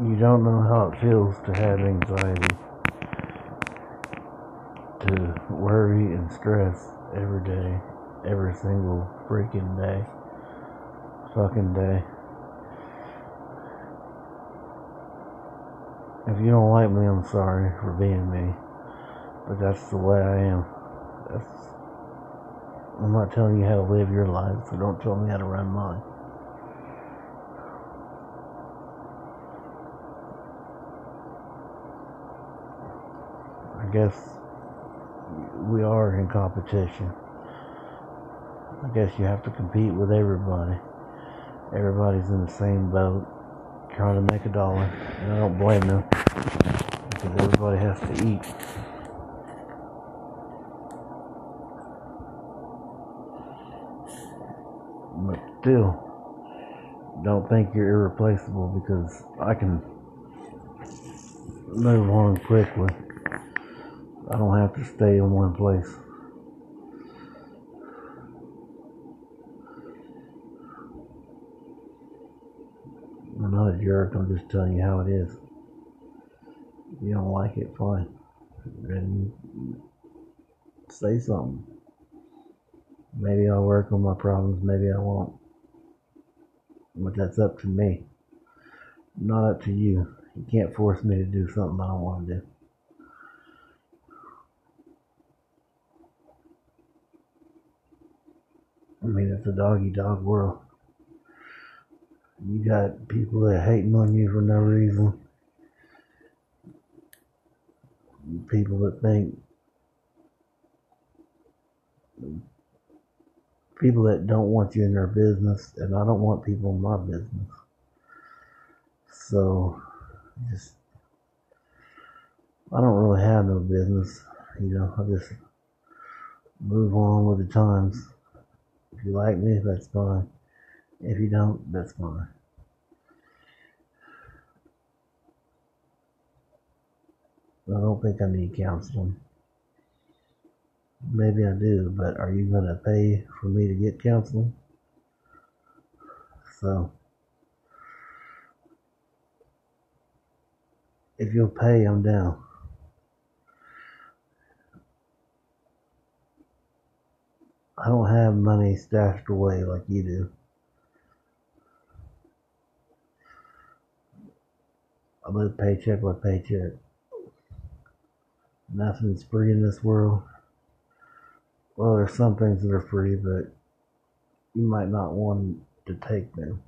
You don't know how it feels to have anxiety, to worry and stress every day, every single freaking day, fucking day. If you don't like me, I'm sorry for being me, but that's the way I am. That's, I'm not telling you how to live your life, so don't tell me how to run mine. I guess we are in competition. I guess you have to compete with everybody. Everybody's in the same boat, trying to make a dollar, and I don't blame them because everybody has to eat. But still, don't think you're irreplaceable because I can move on quickly. I don't have to stay in one place. I'm not a jerk, I'm just telling you how it is. If you don't like it, fine. Then say something. Maybe I'll work on my problems, maybe I won't. But that's up to me. Not up to you. You can't force me to do something I don't want to do. Mean, it's a doggy dog world. You got people that hating on you for no reason. People that think people that don't want you in their business, and I don't want people in my business. So, just I don't really have no business, you know. I just move on with the times. If you like me, that's fine. If you don't, that's fine. I don't think I need counseling. Maybe I do, but are you going to pay for me to get counseling? So, if you'll pay, I'm down. I don't have money stashed away like you do. I live paycheck by paycheck. Nothing's free in this world. Well, there's some things that are free, but you might not want to take them.